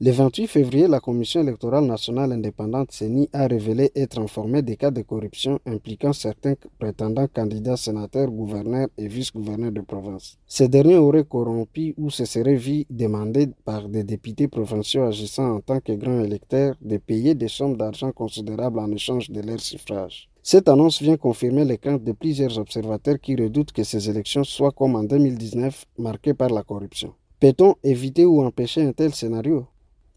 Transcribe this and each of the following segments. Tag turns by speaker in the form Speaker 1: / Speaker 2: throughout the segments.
Speaker 1: Le 28 février, la Commission électorale nationale indépendante CENI a révélé être informée des cas de corruption impliquant certains prétendants candidats sénateurs, gouverneurs et vice-gouverneurs de province. Ces derniers auraient corrompu ou se seraient vus demander par des députés provinciaux agissant en tant que grands électeurs de payer des sommes d'argent considérables en échange de leur suffrage. Cette annonce vient confirmer les craintes de plusieurs observateurs qui redoutent que ces élections soient comme en 2019 marquées par la corruption. Peut-on éviter ou empêcher un tel scénario?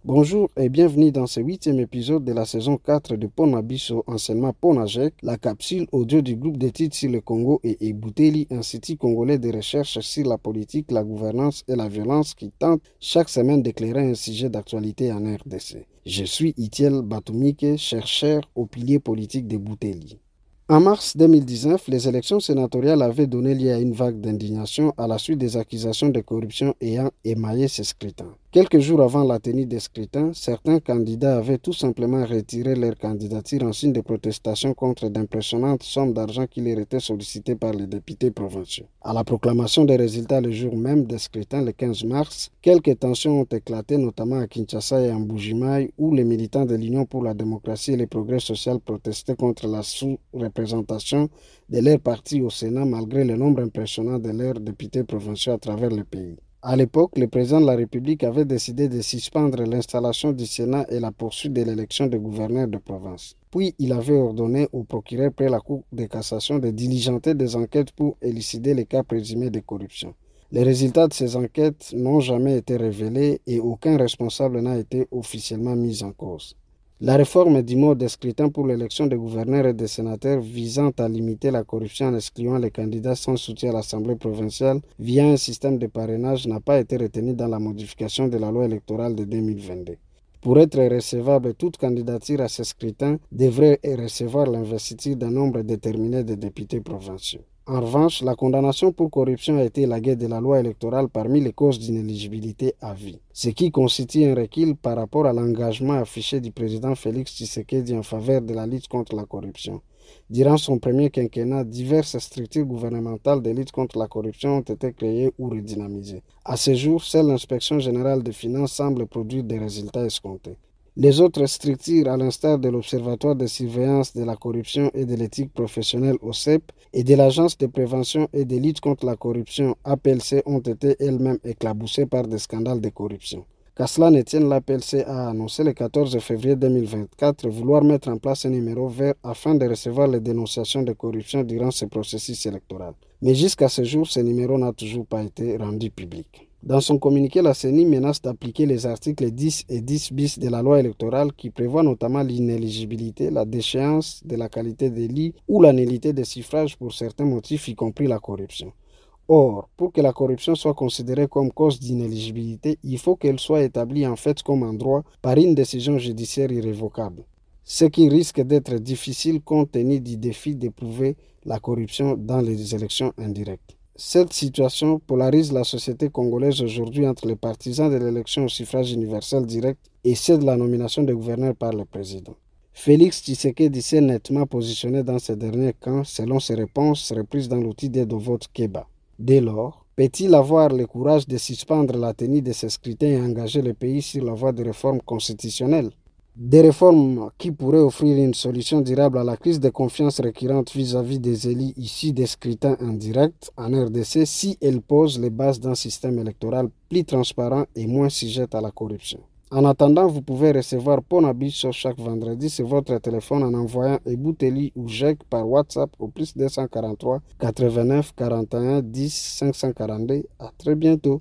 Speaker 1: Bonjour et bienvenue dans ce huitième épisode de la saison 4 de Ponabiso, anciennement Ponajek, la capsule audio du groupe d'études sur le Congo et Ebouteli, Institut congolais de recherche sur la politique, la gouvernance et la violence qui tente chaque semaine d'éclairer un sujet d'actualité en RDC. Je suis Itiel Batumike, chercheur au pilier politique de Bouteli. En mars 2019, les élections sénatoriales avaient donné lieu à une vague d'indignation à la suite des accusations de corruption ayant émaillé ces scrutins. Quelques jours avant la tenue des scrutins, certains candidats avaient tout simplement retiré leur candidature en signe de protestation contre d'impressionnantes sommes d'argent qui leur étaient sollicitées par les députés provinciaux. À la proclamation des résultats le jour même des scrutins, le 15 mars, quelques tensions ont éclaté, notamment à Kinshasa et en Bougimaï, où les militants de l'Union pour la démocratie et le progrès social protestaient contre la sous-représentation de leur parti au Sénat malgré le nombre impressionnant de leurs députés provinciaux à travers le pays. À l'époque, le président de la République avait décidé de suspendre l'installation du Sénat et la poursuite de l'élection des gouverneurs de province. Puis, il avait ordonné au procureur près la Cour de cassation de diligenter des enquêtes pour élucider les cas présumés de corruption. Les résultats de ces enquêtes n'ont jamais été révélés et aucun responsable n'a été officiellement mis en cause. La réforme du mode de scrutin pour l'élection des gouverneurs et des sénateurs visant à limiter la corruption en excluant les candidats sans soutien à l'Assemblée provinciale via un système de parrainage n'a pas été retenue dans la modification de la loi électorale de 2022. Pour être recevable, toute candidature à ce scrutin devrait recevoir l'investiture d'un nombre déterminé de députés provinciaux. En revanche, la condamnation pour corruption a été la guette de la loi électorale parmi les causes d'inéligibilité à vie, ce qui constitue un recul par rapport à l'engagement affiché du président Félix Tshisekedi en faveur de la lutte contre la corruption. Durant son premier quinquennat, diverses structures gouvernementales de lutte contre la corruption ont été créées ou redynamisées. À ce jour, seule l'inspection générale des finances semble produire des résultats escomptés. Les autres structures, à l'instar de l'Observatoire de surveillance de la corruption et de l'éthique professionnelle OCEP et de l'Agence de prévention et de lutte contre la corruption APLC, ont été elles-mêmes éclaboussées par des scandales de corruption. Qu'à cela ne tienne, l'APLC a annoncé le 14 février 2024 vouloir mettre en place un numéro vert afin de recevoir les dénonciations de corruption durant ce processus électoral. Mais jusqu'à ce jour, ce numéro n'a toujours pas été rendu public. Dans son communiqué, la CENI menace d'appliquer les articles 10 et 10 bis de la loi électorale qui prévoient notamment l'inéligibilité, la déchéance de la qualité des lits ou la des suffrages pour certains motifs, y compris la corruption. Or, pour que la corruption soit considérée comme cause d'inéligibilité, il faut qu'elle soit établie en fait comme un droit par une décision judiciaire irrévocable. Ce qui risque d'être difficile compte tenu du défi d'éprouver la corruption dans les élections indirectes. Cette situation polarise la société congolaise aujourd'hui entre les partisans de l'élection au suffrage universel direct et ceux de la nomination des gouverneurs par le président. Félix Tshisekedi s'est nettement positionné dans ce dernier camp selon ses réponses reprises dans l'outil d'aide au vote Keba. Dès lors, peut-il avoir le courage de suspendre la tenue de ces scrutins et engager le pays sur la voie de réformes constitutionnelles? Des réformes qui pourraient offrir une solution durable à la crise de confiance récurrente vis-à-vis des élus issus des scrutins indirects en RDC si elles posent les bases d'un système électoral plus transparent et moins sujet à la corruption. En attendant, vous pouvez recevoir Ponabis sur chaque vendredi sur votre téléphone en envoyant Ebouteli ou JEC par WhatsApp au plus 243 89 41 10 542. À très bientôt.